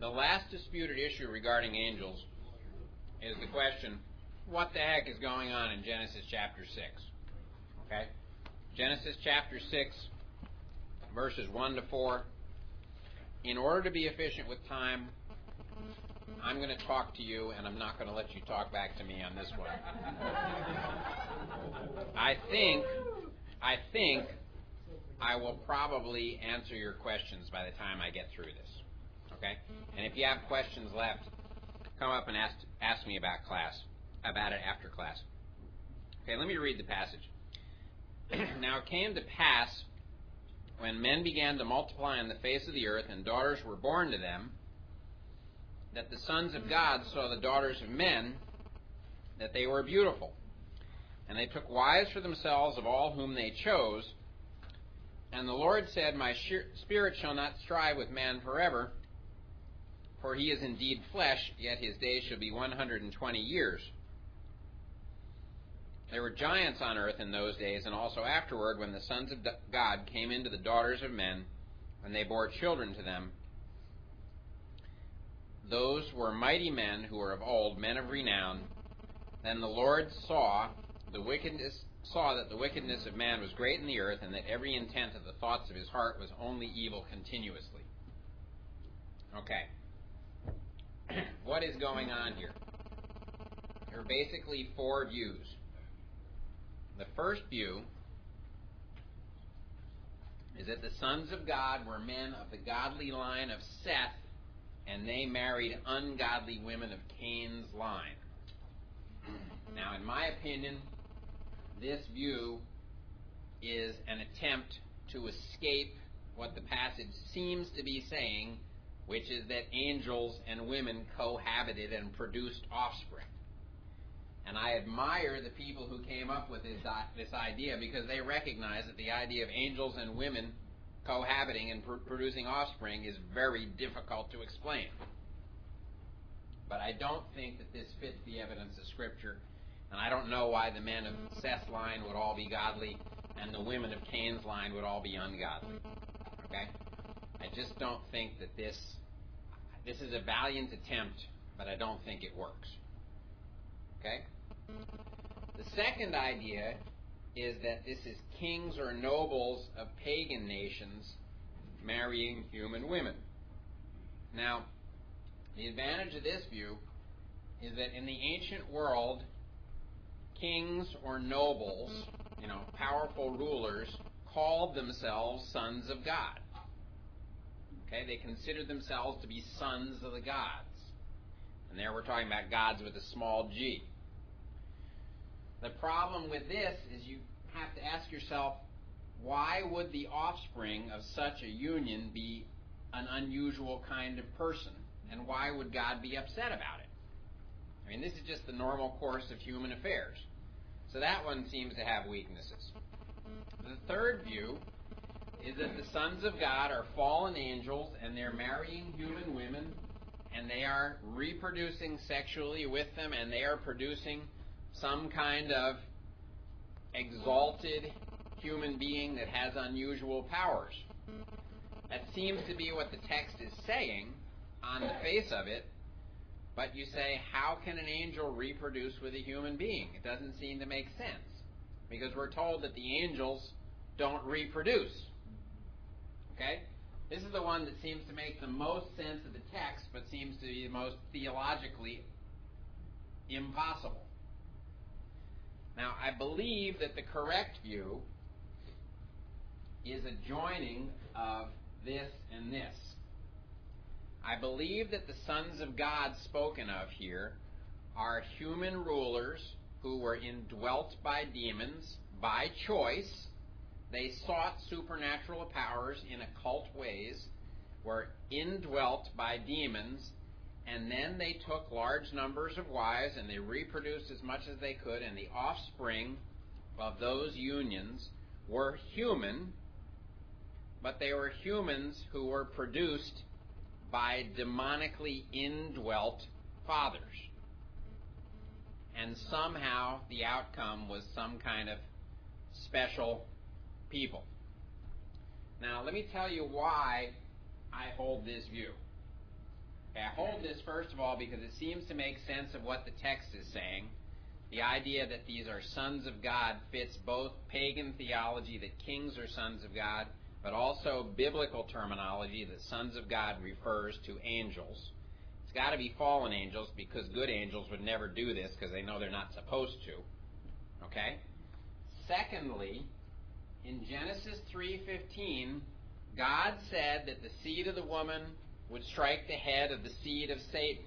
the last disputed issue regarding angels is the question what the heck is going on in Genesis chapter 6? Okay? Genesis chapter 6, verses 1 to 4. In order to be efficient with time, I'm going to talk to you, and I'm not going to let you talk back to me on this one. I think, I think I will probably answer your questions by the time I get through this. Okay? And if you have questions left, come up and ask ask me about class about it after class. Okay, let me read the passage. now it came to pass when men began to multiply on the face of the earth and daughters were born to them that the sons of God saw the daughters of men that they were beautiful and they took wives for themselves of all whom they chose and the Lord said, My spirit shall not strive with man forever, for he is indeed flesh, yet his days shall be 120 years. There were giants on earth in those days, and also afterward, when the sons of God came into the daughters of men, and they bore children to them. Those were mighty men who were of old, men of renown. Then the Lord saw the wickedness saw that the wickedness of man was great in the earth, and that every intent of the thoughts of his heart was only evil continuously. Okay. What is going on here? There are basically four views. The first view is that the sons of God were men of the godly line of Seth, and they married ungodly women of Cain's line. Now, in my opinion, this view is an attempt to escape what the passage seems to be saying, which is that angels and women cohabited and produced offspring. And I admire the people who came up with this, this idea because they recognize that the idea of angels and women cohabiting and pr- producing offspring is very difficult to explain. But I don't think that this fits the evidence of Scripture and I don't know why the men of Seth's line would all be godly and the women of Cain's line would all be ungodly. Okay? I just don't think that this this is a valiant attempt, but I don't think it works. Okay? The second idea is that this is kings or nobles of pagan nations marrying human women. Now, the advantage of this view is that in the ancient world, kings or nobles, you know, powerful rulers, called themselves sons of God. Okay, they considered themselves to be sons of the gods. And there we're talking about gods with a small g. The problem with this is you have to ask yourself why would the offspring of such a union be an unusual kind of person? And why would God be upset about it? I mean, this is just the normal course of human affairs. So that one seems to have weaknesses. The third view is that the sons of God are fallen angels and they're marrying human women and they are reproducing sexually with them and they are producing some kind of exalted human being that has unusual powers. That seems to be what the text is saying on the face of it, but you say, how can an angel reproduce with a human being? It doesn't seem to make sense. Because we're told that the angels don't reproduce. Okay? This is the one that seems to make the most sense of the text, but seems to be the most theologically impossible. Now, I believe that the correct view is a joining of this and this. I believe that the sons of God spoken of here are human rulers who were indwelt by demons by choice. They sought supernatural powers in occult ways, were indwelt by demons, and then they took large numbers of wives and they reproduced as much as they could, and the offspring of those unions were human, but they were humans who were produced by demonically indwelt fathers. And somehow the outcome was some kind of special people. Now, let me tell you why I hold this view. Okay, I hold this first of all because it seems to make sense of what the text is saying. The idea that these are sons of God fits both pagan theology that kings are sons of God, but also biblical terminology that sons of God refers to angels. It's got to be fallen angels because good angels would never do this because they know they're not supposed to. Okay? Secondly, in Genesis 3:15, God said that the seed of the woman would strike the head of the seed of Satan.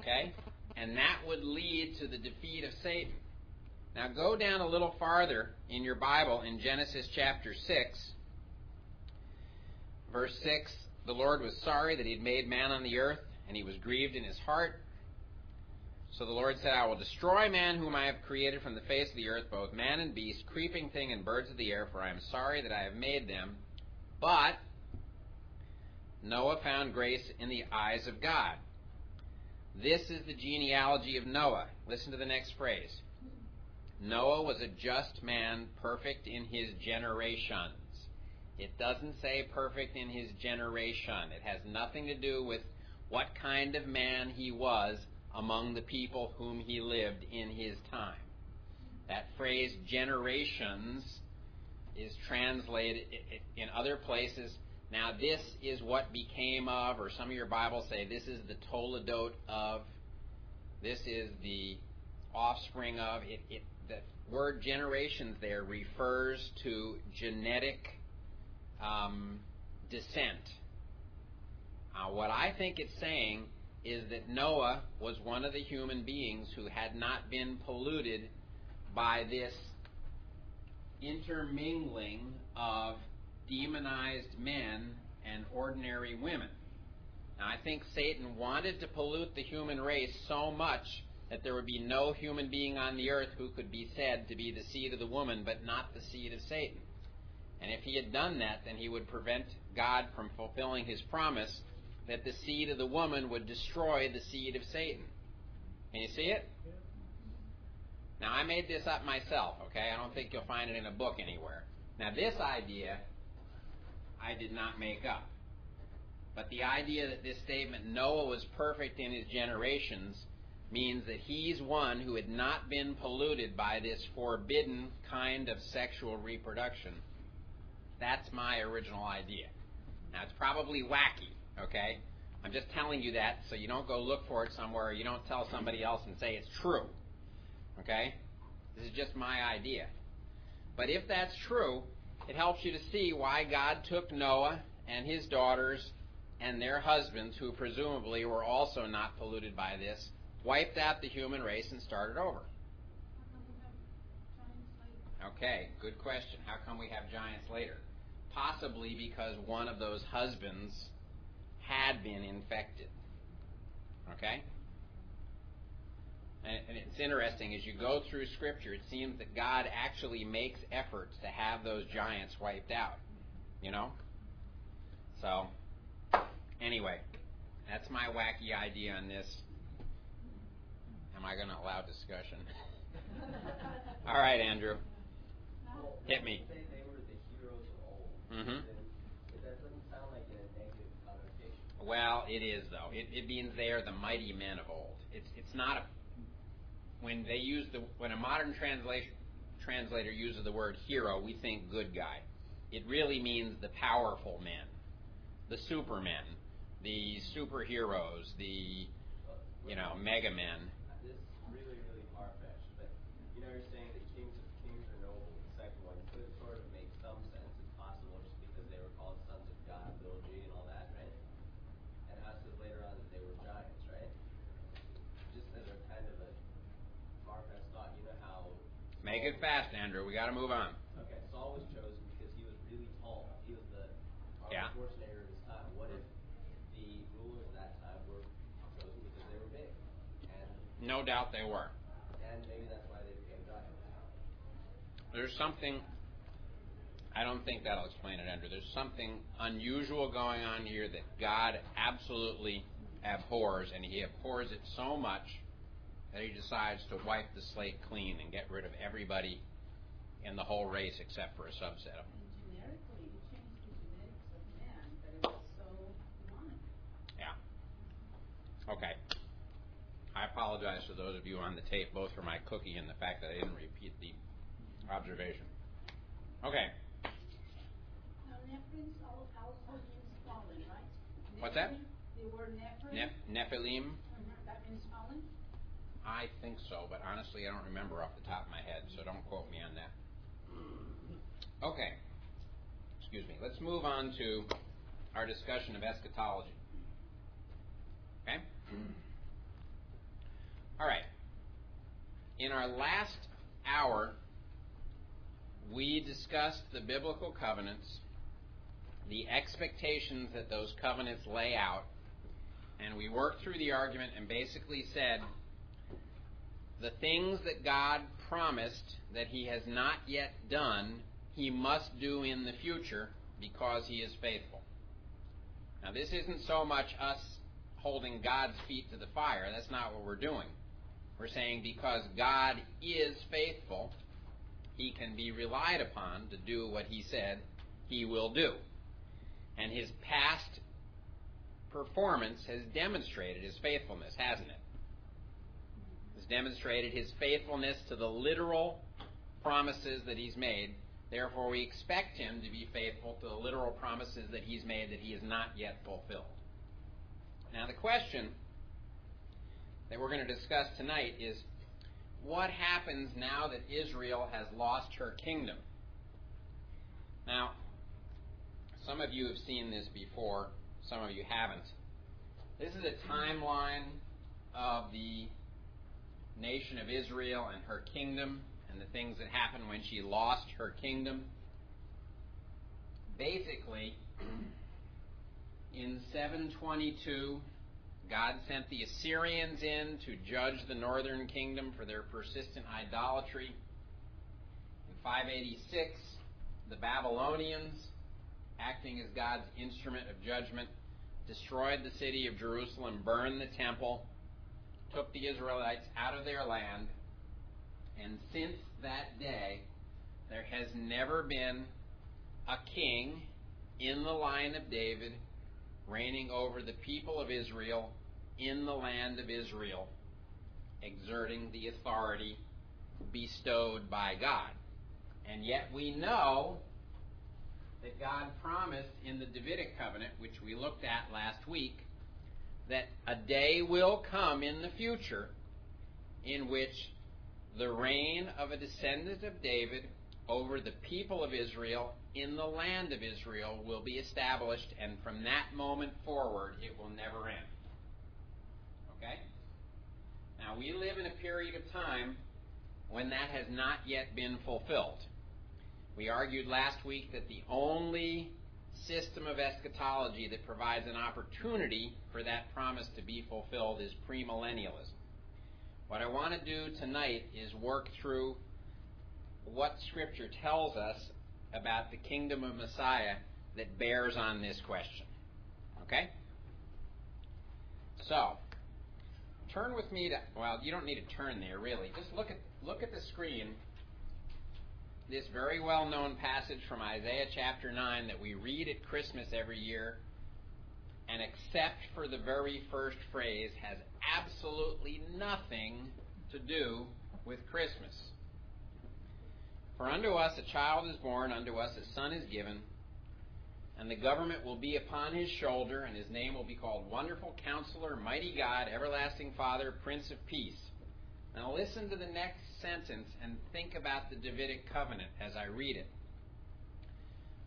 Okay? And that would lead to the defeat of Satan. Now go down a little farther in your Bible in Genesis chapter 6. Verse 6 The Lord was sorry that he had made man on the earth, and he was grieved in his heart. So the Lord said, I will destroy man whom I have created from the face of the earth, both man and beast, creeping thing and birds of the air, for I am sorry that I have made them. But Noah found grace in the eyes of God. This is the genealogy of Noah. Listen to the next phrase. Noah was a just man, perfect in his generations. It doesn't say perfect in his generation. It has nothing to do with what kind of man he was among the people whom he lived in his time. That phrase generations is translated in other places now, this is what became of, or some of your Bibles say this is the toledot of, this is the offspring of. It, it, the word generations there refers to genetic um, descent. Uh, what I think it's saying is that Noah was one of the human beings who had not been polluted by this intermingling of demonized men and ordinary women. Now, I think Satan wanted to pollute the human race so much that there would be no human being on the earth who could be said to be the seed of the woman, but not the seed of Satan. And if he had done that, then he would prevent God from fulfilling his promise that the seed of the woman would destroy the seed of Satan. Can you see it? Now, I made this up myself, okay? I don't think you'll find it in a book anywhere. Now, this idea I did not make up. But the idea that this statement, Noah was perfect in his generations, means that he's one who had not been polluted by this forbidden kind of sexual reproduction. That's my original idea. Now, it's probably wacky, okay? I'm just telling you that so you don't go look for it somewhere you don't tell somebody else and say it's true, okay? This is just my idea. But if that's true, it helps you to see why God took Noah and his daughters and their husbands, who presumably were also not polluted by this, wiped out the human race and started over. Okay, good question. How come we have giants later? Possibly because one of those husbands had been infected. Okay? And, it's interesting, as you go through Scripture, it seems that God actually makes efforts to have those giants wiped out. You know? So, anyway, that's my wacky idea on this. Am I going to allow discussion? All right, Andrew. Hit me. Mm-hmm. Well, it is though. It, it means they are the mighty men of old. It's it's not a when they use the when a modern translation translator uses the word hero, we think good guy. It really means the powerful men, the supermen, the superheroes, the you know mega men. This is really really far fetched, but you know you're saying that kings of kings are noble. The second one could sort of make some sense. It's possible just because they were called sons of God, Bill G, and all that, right? And how says later on that they were giants, right? Just as a kind of a Make it fast, Andrew. We got to move on. Okay, Saul was chosen because he was really tall. He was the Arnold yeah. Schwarzenegger of his time. What if the rulers of that time were chosen because they were big? And no doubt they were. And maybe that's why they became giants. There's something. I don't think that'll explain it, Andrew. There's something unusual going on here that God absolutely abhors, and He abhors it so much that he decides to wipe the slate clean and get rid of everybody in the whole race except for a subset of them. Yeah. Okay. I apologize to those of you on the tape, both for my cookie and the fact that I didn't repeat the observation. Okay. Now, Nephilims also means fallen, right? What's that? The word Nephilim? Nep- Nephilim? Mhm, That means fallen? I think so, but honestly, I don't remember off the top of my head, so don't quote me on that. Okay. Excuse me. Let's move on to our discussion of eschatology. Okay? All right. In our last hour, we discussed the biblical covenants, the expectations that those covenants lay out, and we worked through the argument and basically said the things that God promised that He has not yet done, He must do in the future because He is faithful. Now, this isn't so much us holding God's feet to the fire. That's not what we're doing. We're saying because God is faithful, He can be relied upon to do what He said He will do. And His past performance has demonstrated His faithfulness, hasn't it? Has demonstrated His faithfulness to the literal promises that He's made. Therefore, we expect Him to be faithful to the literal promises that He's made that He has not yet fulfilled. Now, the question that we're going to discuss tonight is what happens now that Israel has lost her kingdom? Now, some of you have seen this before, some of you haven't. This is a timeline of the nation of Israel and her kingdom and the things that happened when she lost her kingdom. Basically, in 722, God sent the Assyrians in to judge the northern kingdom for their persistent idolatry. In 586, the Babylonians, acting as God's instrument of judgment, destroyed the city of Jerusalem, burned the temple, took the Israelites out of their land, and since that day, there has never been a king in the line of David reigning over the people of Israel in the land of Israel, exerting the authority bestowed by God. And yet we know that God promised in the Davidic covenant, which we looked at last week, that a day will come in the future in which the reign of a descendant of David over the people of Israel in the land of Israel will be established, and from that moment forward, it will never end. Okay? Now, we live in a period of time when that has not yet been fulfilled. We argued last week that the only system of eschatology that provides an opportunity for that promise to be fulfilled is premillennialism. What I want to do tonight is work through what Scripture tells us about the kingdom of Messiah that bears on this question. Okay? So, turn with me to well, you don't need to turn there really. Just look at look at the screen. This very well-known passage from Isaiah chapter 9 that we read at Christmas every year and except for the very first phrase has absolutely nothing to do with Christmas. For unto us a child is born, unto us a son is given, and the government will be upon his shoulder, and his name will be called Wonderful Counselor, Mighty God, Everlasting Father, Prince of Peace. Now listen to the next sentence and think about the Davidic covenant as I read it.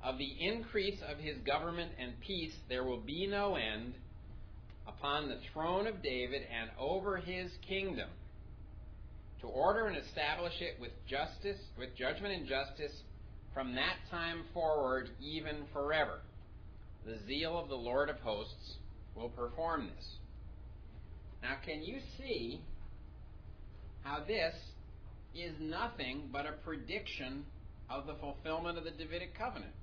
Of the increase of his government and peace there will be no end upon the throne of David and over his kingdom to order and establish it with justice, with judgment and justice from that time forward, even forever. The zeal of the Lord of hosts will perform this. Now, can you see how this is nothing but a prediction of the fulfillment of the Davidic covenant?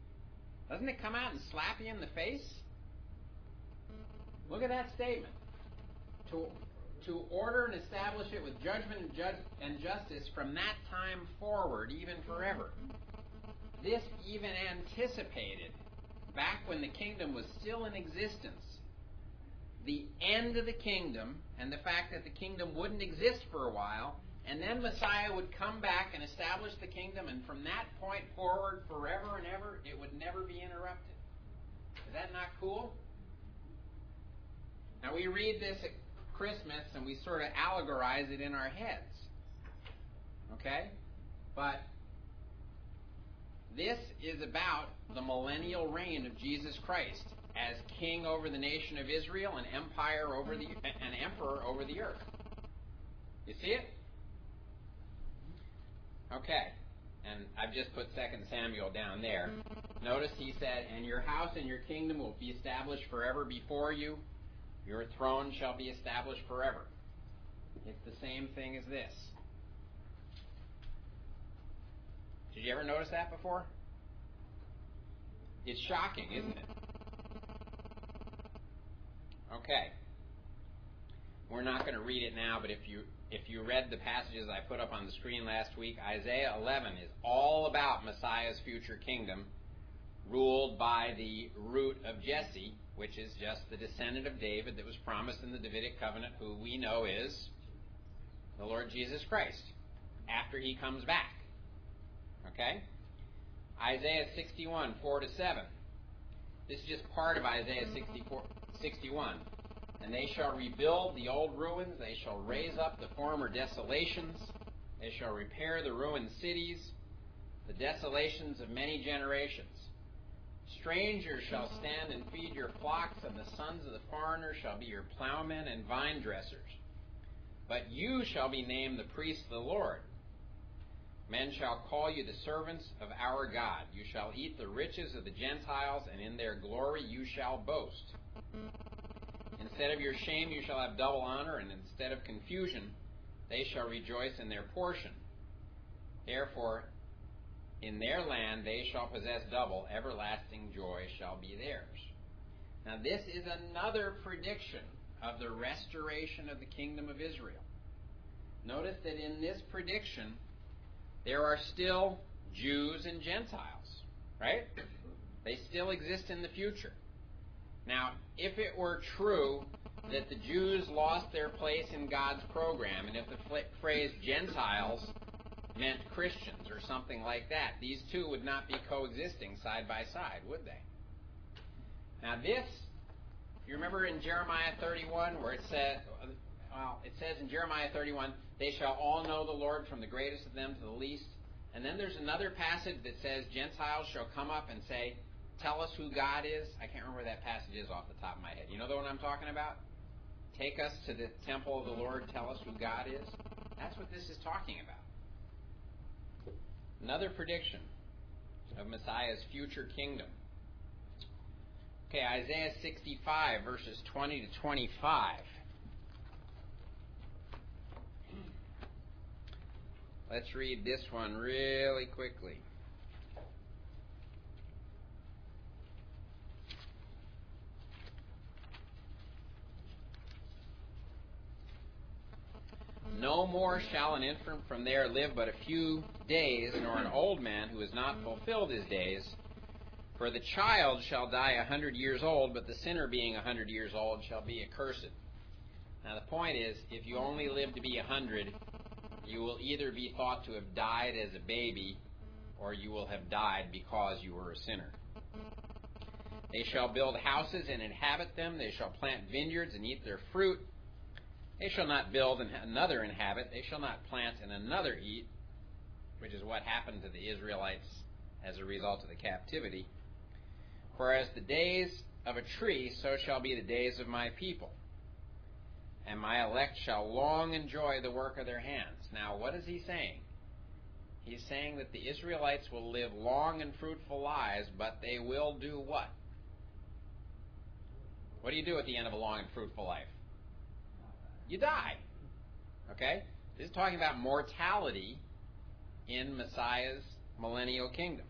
Doesn't it come out and slap you in the face? Look at that statement. To to order and establish it with judgment and, ju- and justice from that time forward, even forever. This even anticipated, back when the kingdom was still in existence, the end of the kingdom and the fact that the kingdom wouldn't exist for a while, and then Messiah would come back and establish the kingdom, and from that point forward, forever and ever, it would never be interrupted. Is that not cool? Now, we read this at Christmas and we sort of allegorize it in our heads. Okay? But this is about the millennial reign of Jesus Christ as king over the nation of Israel and empire over the an emperor over the earth. You see it? Okay. And I've just put 2 Samuel down there. Notice he said, And your house and your kingdom will be established forever before you. Your throne shall be established forever. It's the same thing as this. Did you ever notice that before? It's shocking, isn't it? Okay. We're not going to read it now, but if you if you read the passages I put up on the screen last week, Isaiah 11 is all about Messiah's future kingdom, ruled by the root of Jesse, which is just the descendant of David that was promised in the Davidic covenant, who we know is the Lord Jesus Christ, after he comes back. Okay? Isaiah 61, 4 to 7. This is just part of Isaiah 64, 61. And they shall rebuild the old ruins, they shall raise up the former desolations, they shall repair the ruined cities, the desolations of many generations. Strangers shall stand and feed your flocks, and the sons of the foreigner shall be your plowmen and vine dressers. But you shall be named the priests of the Lord. Men shall call you the servants of our God. You shall eat the riches of the Gentiles, and in their glory you shall boast. Instead of your shame, you shall have double honor, and instead of confusion, they shall rejoice in their portion. Therefore, in their land they shall possess double, everlasting joy shall be theirs. Now, this is another prediction of the restoration of the kingdom of Israel. Notice that in this prediction, there are still Jews and Gentiles, right? They still exist in the future. Now, if it were true that the Jews lost their place in God's program, and if the phrase Gentiles meant Christians or something like that, these two would not be coexisting side by side, would they? Now, this, you remember in Jeremiah 31 where it said, well, it says in Jeremiah 31, they shall all know the Lord from the greatest of them to the least. And then there's another passage that says Gentiles shall come up and say, tell us who God is. I can't remember that passage is off the top of my head. You know the one I'm talking about? Take us to the temple of the Lord, tell us who God is. That's what this is talking about. Another prediction of Messiah's future kingdom. Okay, Isaiah 65, verses 20 to 25. Let's read this one really quickly. No more shall an infant from there live but a few days, nor an old man who has not fulfilled his days. For the child shall die a hundred years old, but the sinner being a hundred years old shall be accursed. Now the point is, if you only live to be a hundred, you will either be thought to have died as a baby, or you will have died because you were a sinner. They shall build houses and inhabit them. They shall plant vineyards and eat their fruit. They shall not build and another inhabit. They shall not plant and another eat, which is what happened to the Israelites as a result of the captivity. For as the days of a tree, so shall be the days of my people. And my elect shall long enjoy the work of their hands. Now, what is he saying? He's saying that the Israelites will live long and fruitful lives, but they will do what? What do you do at the end of a long and fruitful life? You die. Okay? This is talking about mortality in Messiah's millennial kingdom.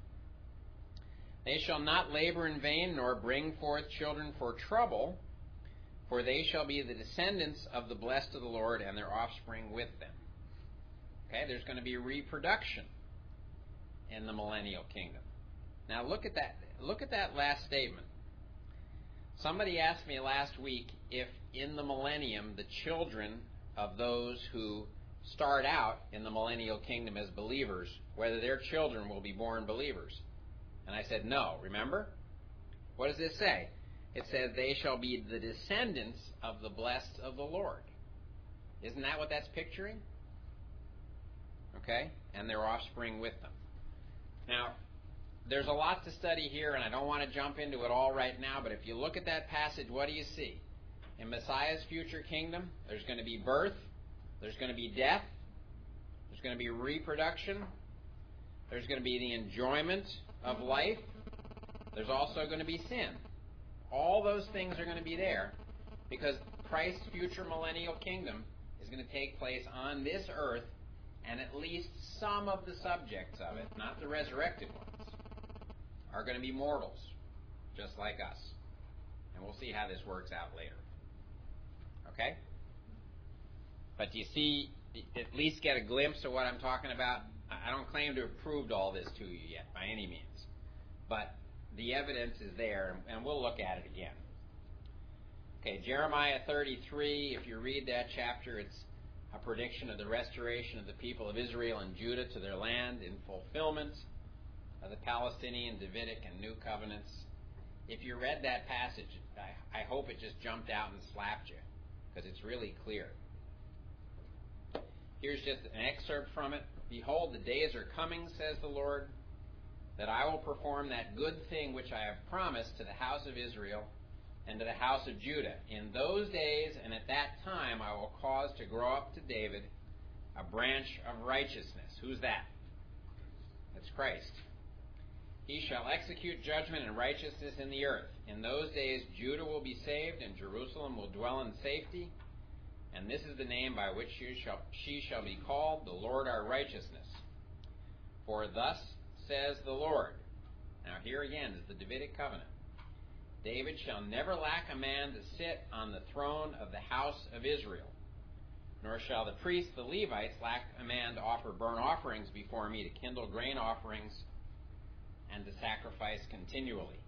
They shall not labor in vain, nor bring forth children for trouble, for they shall be the descendants of the blessed of the Lord, and their offspring with them. Okay, there's going to be reproduction in the millennial kingdom. Now look at that. Look at that last statement. Somebody asked me last week if in the millennium the children of those who start out in the millennial kingdom as believers, whether their children will be born believers. And I said, no. Remember? What does this say? It says, they shall be the descendants of the blessed of the Lord. Isn't that what that's picturing? Okay? And their offspring with them. Now, there's a lot to study here, and I don't want to jump into it all right now, but if you look at that passage, what do you see? In Messiah's future kingdom, there's going to be birth, there's going to be death, there's going to be reproduction, there's going to be the enjoyment of life, there's also going to be sin. All those things are going to be there because Christ's future millennial kingdom is going to take place on this earth, and at least some of the subjects of it, not the resurrected ones, are going to be mortals, just like us. And we'll see how this works out later. Okay? But do you see, at least get a glimpse of what I'm talking about? I don't claim to have proved all this to you yet, by any means. But the evidence is there, and we'll look at it again. Okay, Jeremiah 33, if you read that chapter, it's a prediction of the restoration of the people of Israel and Judah to their land in fulfillment of the Palestinian, Davidic, and New Covenants. If you read that passage, I, I hope it just jumped out and slapped you, because it's really clear. Here's just an excerpt from it. Behold, the days are coming, says the Lord, that I will perform that good thing which I have promised to the house of Israel and to the house of Judah. In those days and at that time I will cause to grow up to David a branch of righteousness. Who's that? That's Christ. He shall execute judgment and righteousness in the earth. In those days Judah will be saved, and Jerusalem will dwell in safety. And this is the name by which she shall, she shall be called, the Lord our righteousness. For thus says the Lord. Now, here again is the Davidic covenant. David shall never lack a man to sit on the throne of the house of Israel, nor shall the priests, the Levites, lack a man to offer burnt offerings before me, to kindle grain offerings, and to sacrifice continually.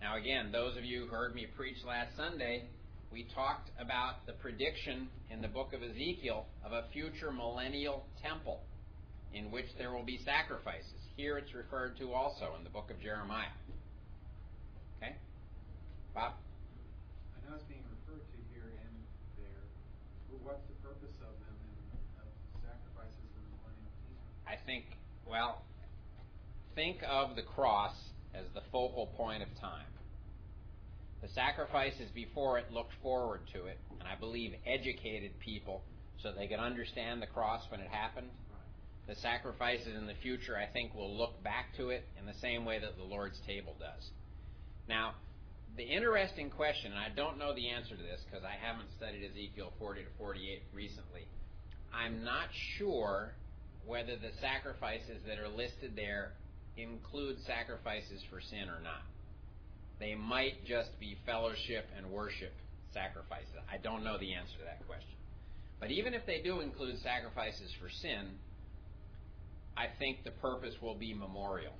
Now, again, those of you who heard me preach last Sunday, we talked about the prediction in the book of Ezekiel of a future millennial temple in which there will be sacrifices. Here it's referred to also in the book of Jeremiah. Okay? Bob? I know it's being referred to here and there, but what's the purpose of them and of sacrifices in the millennial kingdom? I think, well, think of the cross as the focal point of time. The sacrifices before it looked forward to it, and I believe educated people so they could understand the cross when it happened. The sacrifices in the future, I think, will look back to it in the same way that the Lord's table does. Now, the interesting question, and I don't know the answer to this because I haven't studied Ezekiel 40 to 48 recently. I'm not sure whether the sacrifices that are listed there include sacrifices for sin or not. They might just be fellowship and worship sacrifices. I don't know the answer to that question. But even if they do include sacrifices for sin, I think the purpose will be memorial.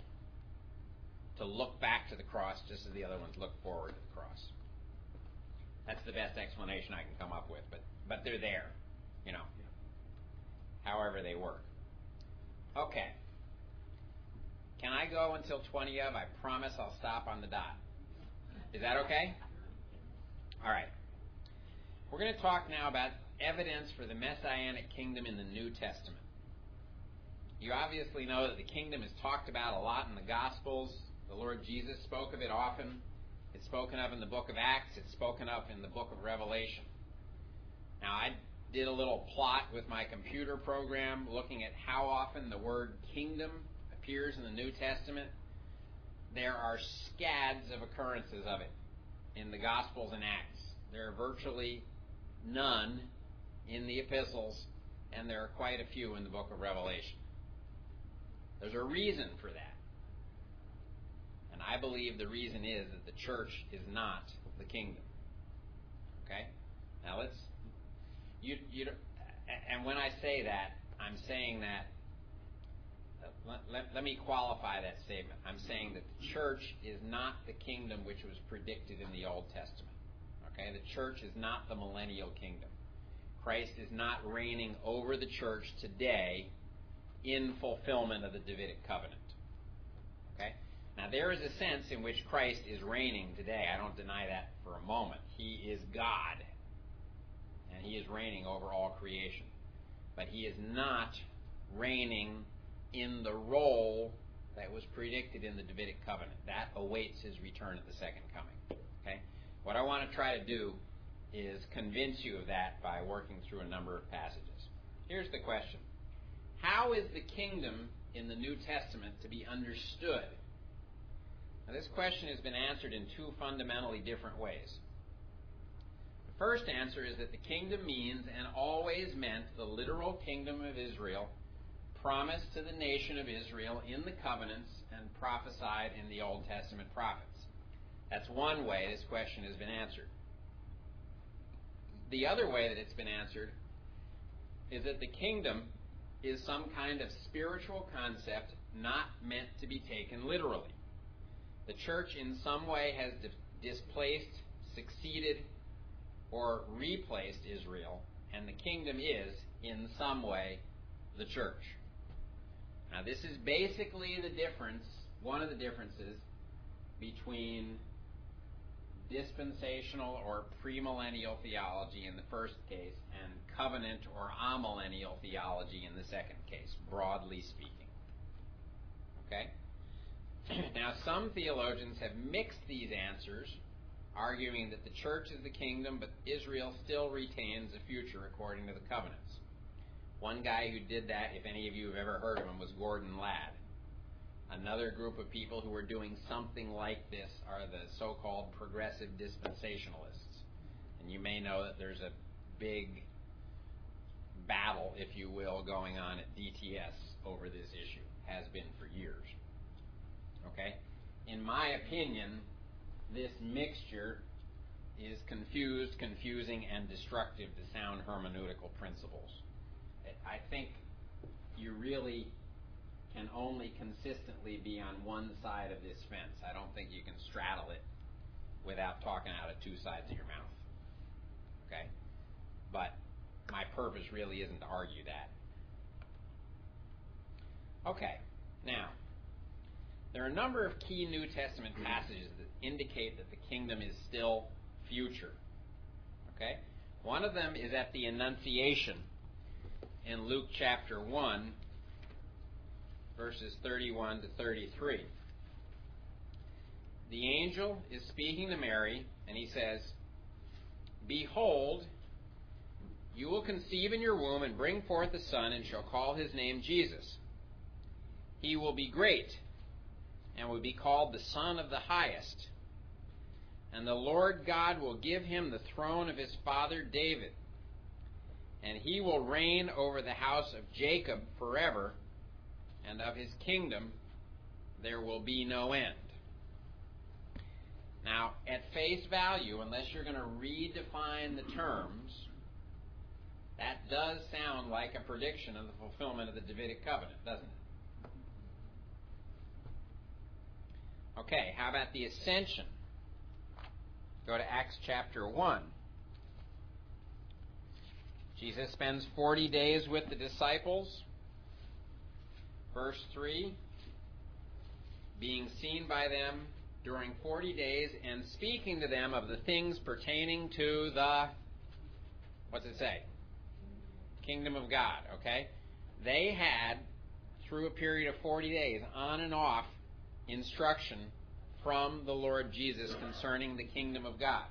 To look back to the cross just as the other ones look forward to the cross. That's the best explanation I can come up with, but but they're there, you know. However they work. Okay. Can I go until 20 of? I promise I'll stop on the dot. Is that okay? All right. We're going to talk now about evidence for the messianic kingdom in the New Testament. You obviously know that the kingdom is talked about a lot in the Gospels. The Lord Jesus spoke of it often. It's spoken of in the book of Acts. It's spoken of in the book of Revelation. Now, I did a little plot with my computer program looking at how often the word kingdom appears in the New Testament. There are scads of occurrences of it in the Gospels and Acts. There are virtually none in the epistles, and there are quite a few in the book of Revelation. There's a reason for that. And I believe the reason is that the church is not the kingdom. Okay? Now let's you you and when I say that, I'm saying that let me qualify that statement. I'm saying that the church is not the kingdom which was predicted in the Old Testament. Okay? The church is not the millennial kingdom. Christ is not reigning over the church today in fulfillment of the Davidic covenant. Okay? Now, there is a sense in which Christ is reigning today. I don't deny that for a moment. He is God, and He is reigning over all creation. But He is not reigning in the role that was predicted in the Davidic covenant. That awaits His return at the second coming. Okay? What I want to try to do is convince you of that by working through a number of passages. Here's the question How is the kingdom in the New Testament to be understood? Now, this question has been answered in two fundamentally different ways. The first answer is that the kingdom means and always meant the literal kingdom of Israel promised to the nation of Israel in the covenants and prophesied in the Old Testament prophets. That's one way this question has been answered. The other way that it's been answered is that the kingdom is some kind of spiritual concept not meant to be taken literally. The church, in some way, has di- displaced, succeeded, or replaced Israel, and the kingdom is, in some way, the church. Now, this is basically the difference, one of the differences between dispensational or premillennial theology in the first case and covenant or amillennial theology in the second case, broadly speaking. Okay? now, some theologians have mixed these answers, arguing that the church is the kingdom, but Israel still retains a future according to the covenants. One guy who did that, if any of you have ever heard of him, was Gordon Ladd. Another group of people who are doing something like this are the so called progressive dispensationalists. And you may know that there's a big battle, if you will, going on at DTS over this issue. Has been for years. Okay? In my opinion, this mixture is confused, confusing, and destructive to sound hermeneutical principles. I think you really can only consistently be on one side of this fence. I don't think you can straddle it without talking out of two sides of your mouth. Okay? But my purpose really isn't to argue that. Okay, now, there are a number of key New Testament passages that indicate that the kingdom is still future. Okay? One of them is at the Annunciation in Luke chapter 1, verses 31 to 33. The angel is speaking to Mary, and he says, Behold, you will conceive in your womb and bring forth a son, and shall call his name Jesus. He will be great, and will be called the Son of the Highest. And the Lord God will give him the throne of his father David and he will reign over the house of Jacob forever, and of his kingdom there will be no end. Now, at face value, unless you're going to redefine the terms, that does sound like a prediction of the fulfillment of the Davidic covenant, doesn't it? Okay, how about the ascension? Go to Acts chapter 1. Jesus spends 40 days with the disciples. Verse 3 being seen by them during 40 days and speaking to them of the things pertaining to the, what's it say? Kingdom of God, okay? They had, through a period of 40 days, on and off instruction from the Lord Jesus concerning the kingdom of God.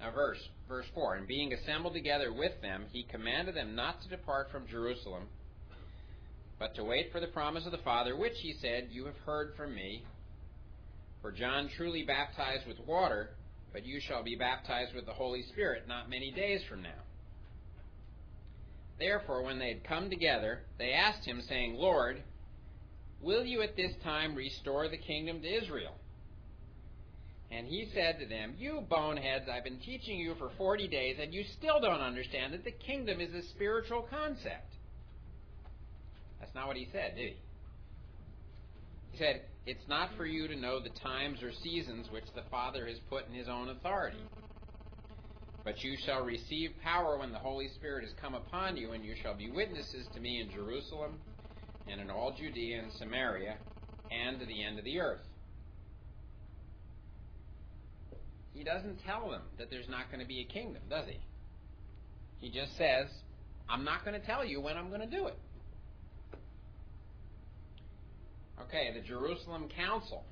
Now, verse verse 4 And being assembled together with them, he commanded them not to depart from Jerusalem, but to wait for the promise of the Father, which he said, You have heard from me. For John truly baptized with water, but you shall be baptized with the Holy Spirit not many days from now. Therefore, when they had come together, they asked him, saying, Lord, will you at this time restore the kingdom to Israel? And he said to them, You boneheads, I've been teaching you for 40 days, and you still don't understand that the kingdom is a spiritual concept. That's not what he said, did he? He said, It's not for you to know the times or seasons which the Father has put in his own authority. But you shall receive power when the Holy Spirit has come upon you, and you shall be witnesses to me in Jerusalem and in all Judea and Samaria and to the end of the earth. He doesn't tell them that there's not going to be a kingdom, does he? He just says, I'm not going to tell you when I'm going to do it. Okay, the Jerusalem Council.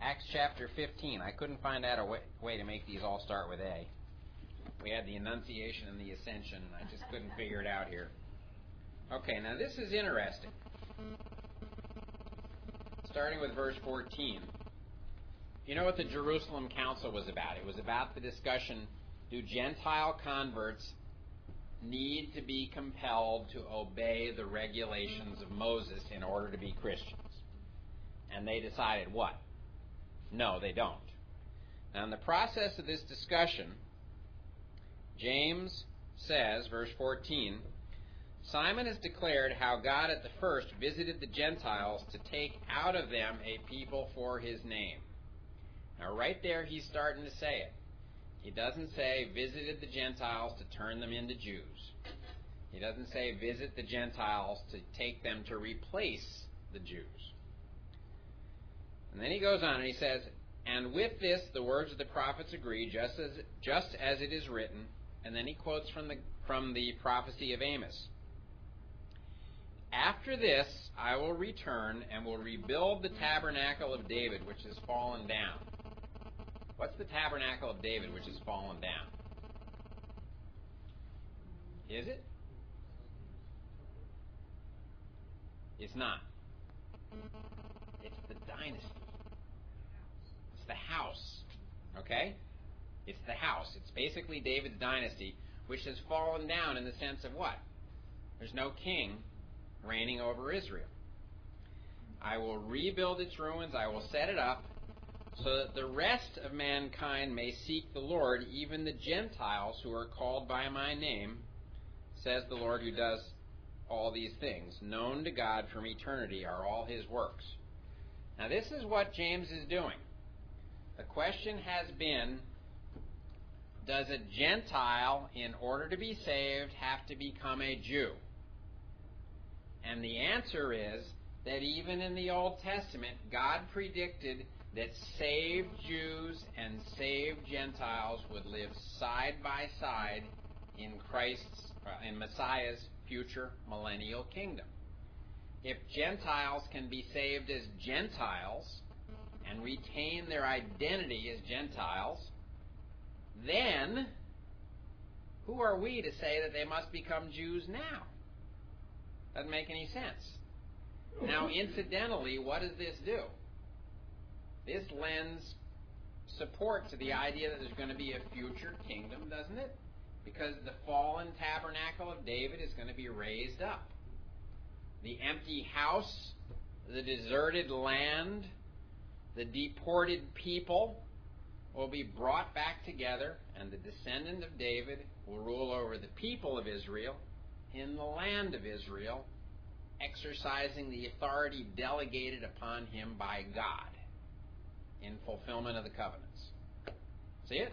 Acts chapter 15. I couldn't find out a way, way to make these all start with A. We had the Annunciation and the Ascension, and I just couldn't figure it out here. Okay, now this is interesting. Starting with verse 14. You know what the Jerusalem Council was about? It was about the discussion do Gentile converts need to be compelled to obey the regulations of Moses in order to be Christians? And they decided what? No, they don't. Now, in the process of this discussion, James says, verse 14, Simon has declared how God at the first visited the Gentiles to take out of them a people for his name. Now, right there, he's starting to say it. He doesn't say visited the Gentiles to turn them into Jews. He doesn't say visit the Gentiles to take them to replace the Jews. And then he goes on and he says, And with this the words of the prophets agree, just as just as it is written. And then he quotes from the from the prophecy of Amos. After this I will return and will rebuild the tabernacle of David which has fallen down. What's the tabernacle of David which has fallen down? Is it? It's not. It's the dynasty. It's the house. Okay? It's the house. It's basically David's dynasty, which has fallen down in the sense of what? There's no king reigning over Israel. I will rebuild its ruins, I will set it up, so that the rest of mankind may seek the Lord, even the Gentiles who are called by my name, says the Lord who does all these things. Known to God from eternity are all his works. Now, this is what James is doing. The question has been Does a Gentile, in order to be saved, have to become a Jew? And the answer is that even in the Old Testament, God predicted that saved Jews and saved Gentiles would live side by side in Christ's, uh, in Messiah's future millennial kingdom. If Gentiles can be saved as Gentiles and retain their identity as Gentiles, then who are we to say that they must become Jews now? Doesn't make any sense. Now, incidentally, what does this do? This lends support to the idea that there's going to be a future kingdom, doesn't it? Because the fallen tabernacle of David is going to be raised up. The empty house, the deserted land, the deported people will be brought back together, and the descendant of David will rule over the people of Israel in the land of Israel, exercising the authority delegated upon him by God in fulfillment of the covenants. See it?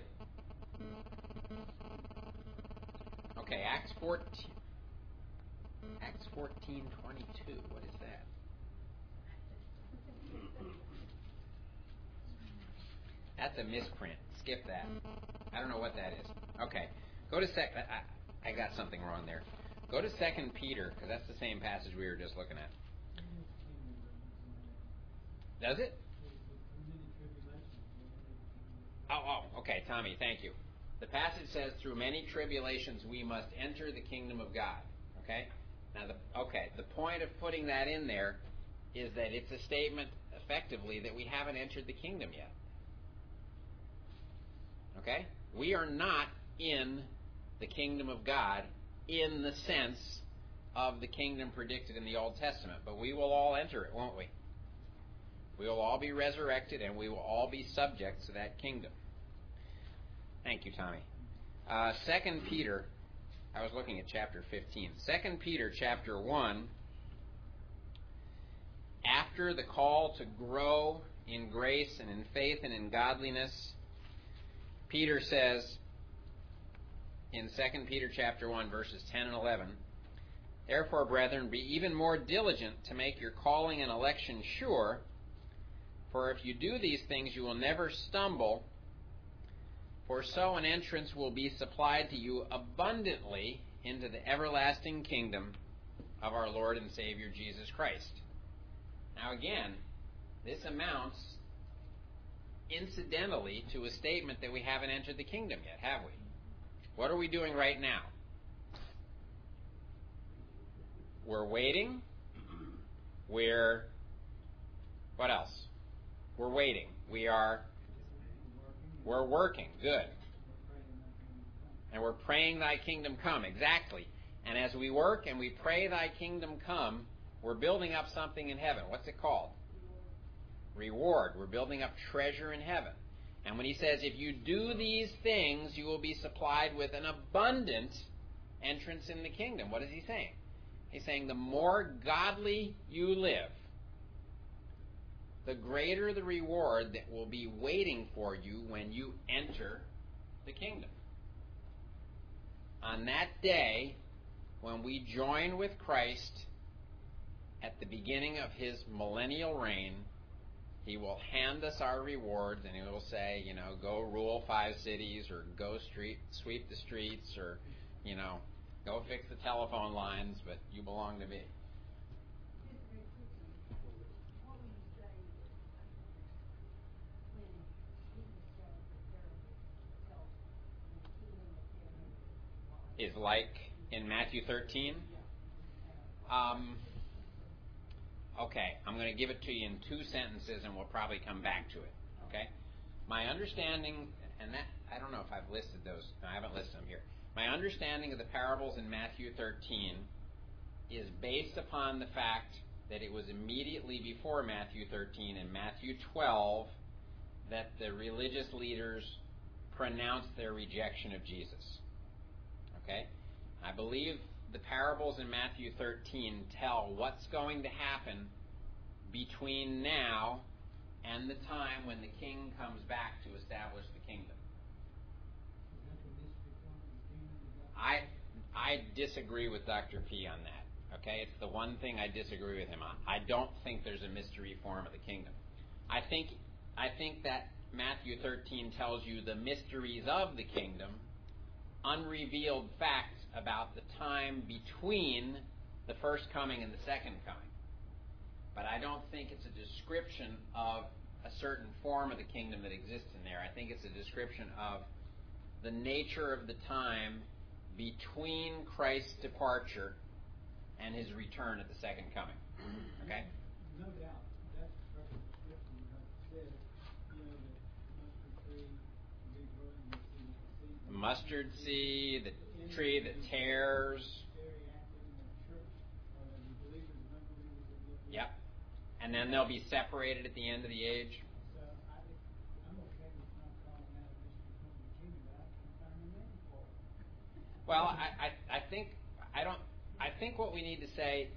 Okay, Acts 14. Acts 14, 22. What is that? That's a misprint. Skip that. I don't know what that is. Okay. Go to sec. I, I got something wrong there. Go to Second Peter because that's the same passage we were just looking at. Does it? Oh, oh, okay, Tommy, thank you. The passage says, "Through many tribulations we must enter the kingdom of God." Okay. Now, the, okay, the point of putting that in there is that it's a statement, effectively, that we haven't entered the kingdom yet. Okay, we are not in the kingdom of God in the sense of the kingdom predicted in the Old Testament, but we will all enter it, won't we? We will all be resurrected and we will all be subjects to that kingdom. Thank you, Tommy. Uh, 2 Peter, I was looking at chapter 15. 2 Peter chapter 1, after the call to grow in grace and in faith and in godliness, Peter says in 2 Peter chapter 1 verses 10 and 11, Therefore, brethren, be even more diligent to make your calling and election sure, for if you do these things, you will never stumble, for so an entrance will be supplied to you abundantly into the everlasting kingdom of our Lord and Savior Jesus Christ. Now, again, this amounts incidentally to a statement that we haven't entered the kingdom yet, have we? What are we doing right now? We're waiting. We're. What else? We're waiting. We are. We're working. Good. And we're praying thy kingdom come. Exactly. And as we work and we pray thy kingdom come, we're building up something in heaven. What's it called? Reward. We're building up treasure in heaven. And when he says, if you do these things, you will be supplied with an abundant entrance in the kingdom. What is he saying? He's saying the more godly you live, the greater the reward that will be waiting for you when you enter the kingdom. On that day, when we join with Christ at the beginning of his millennial reign, he will hand us our rewards and he will say, you know, go rule five cities or go street sweep the streets or, you know, go fix the telephone lines, but you belong to me. Is like in Matthew 13? Um, okay, I'm going to give it to you in two sentences and we'll probably come back to it. Okay? My understanding, and that, I don't know if I've listed those, no, I haven't listed them here. My understanding of the parables in Matthew 13 is based upon the fact that it was immediately before Matthew 13 and Matthew 12 that the religious leaders pronounced their rejection of Jesus. Okay? I believe the parables in Matthew 13 tell what's going to happen between now and the time when the king comes back to establish the kingdom. I I disagree with Dr. P on that. Okay, it's the one thing I disagree with him on. I don't think there's a mystery form of the kingdom. I think I think that Matthew 13 tells you the mysteries of the kingdom, unrevealed facts about the time between the first coming and the second coming. But I don't think it's a description of a certain form of the kingdom that exists in there. I think it's a description of the nature of the time between Christ's departure and his return at the second coming. Okay? No doubt. That's a perfect description because it says, you know, the mustard seed. The tree that tears. Yep. And then they'll be separated at the end of the age. Well, I, I, I think I don't. I think what we need to say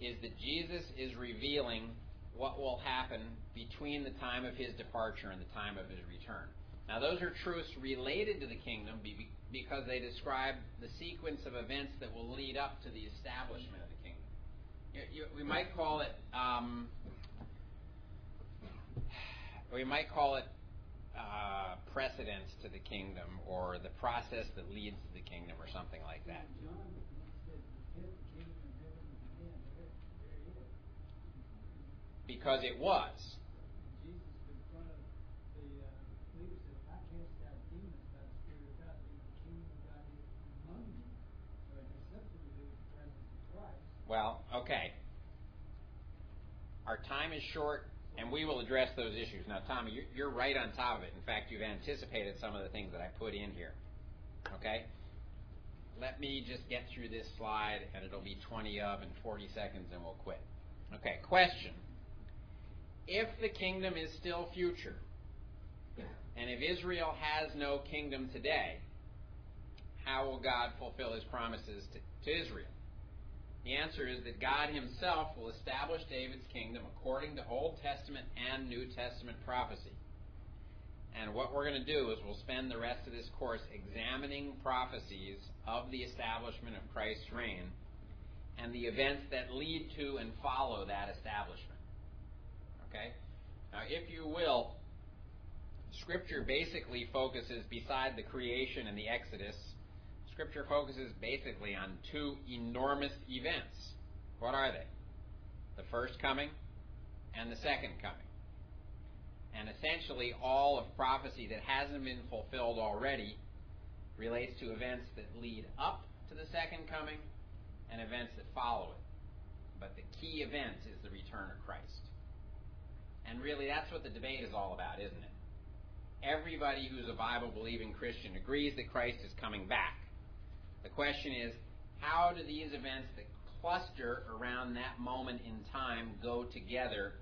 is that Jesus is revealing what will happen between the time of his departure and the time of his return. Now, those are truths related to the kingdom because they describe the sequence of events that will lead up to the establishment of the kingdom. You, you, we might call it. Um, we might call it uh, precedence to the kingdom or the process that leads to the kingdom or something like that. Because it "If the kingdom of heaven begin," there, there it is. Because it was. And Jesus confronted the uh, leaders said, "If I cast out demons by the Spirit of God, then the kingdom of God is among you." So it has something to do with the presence of Christ. Well, okay. Our time is short, and we will address those issues. Now, Tommy, you're, right on top of it. In fact, you've anticipated some of the things that I put in here. Okay? Let me just get through this slide, and it'll be 20 of in 40 seconds, and we'll quit. Okay, question. If the kingdom is still future, and if Israel has no kingdom today, how will God fulfill his promises to, to Israel? The answer is that God Himself will establish David's kingdom according to Old Testament and New Testament prophecy. And what we're going to do is we'll spend the rest of this course examining prophecies of the establishment of Christ's reign and the events that lead to and follow that establishment. Okay? Now, if you will, Scripture basically focuses, beside the creation and the Exodus, Scripture focuses basically on two enormous events. What are they? The first coming and the second coming. And essentially, all of prophecy that hasn't been fulfilled already relates to events that lead up to the second coming and events that follow it. But the key event is the return of Christ. And really, that's what the debate is all about, isn't it? Everybody who's a Bible believing Christian agrees that Christ is coming back. The question is, how do these events that cluster around that moment in time go together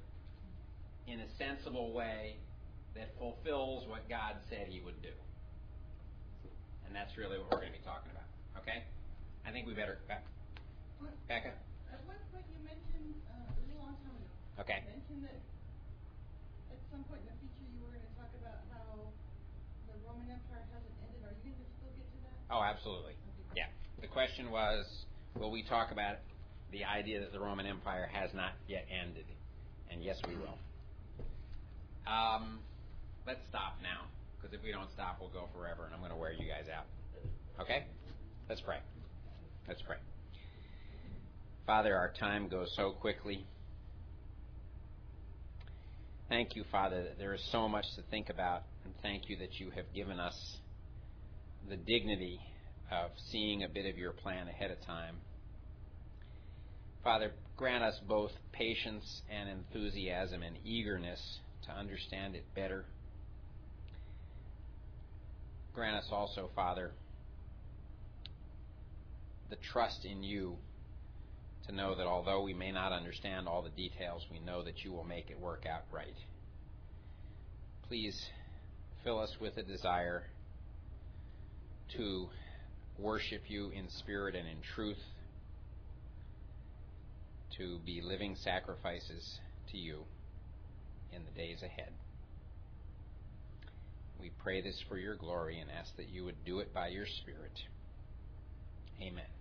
in a sensible way that fulfills what God said He would do? And that's really what we're going to be talking about. Okay? I think we better. What- Becca? At one point you mentioned, uh, a long time ago. Okay. You mentioned that at some point in the future you were gonna talk about how the Roman Empire hasn't ended. Are you gonna still get to that? Oh, absolutely. Yeah. The question was, will we talk about the idea that the Roman Empire has not yet ended? And yes, we will. Um, let's stop now, because if we don't stop, we'll go forever, and I'm going to wear you guys out. Okay? Let's pray. Let's pray. Father, our time goes so quickly. Thank you, Father, that there is so much to think about, and thank you that you have given us the dignity of seeing a bit of your plan ahead of time. Father, grant us both patience and enthusiasm and eagerness to understand it better. Grant us also, Father, the trust in you to know that although we may not understand all the details, we know that you will make it work out right. Please fill us with a desire to worship you in spirit and in truth, to be living sacrifices to you in the days ahead. We pray this for your glory and ask that you would do it by your Spirit. Amen.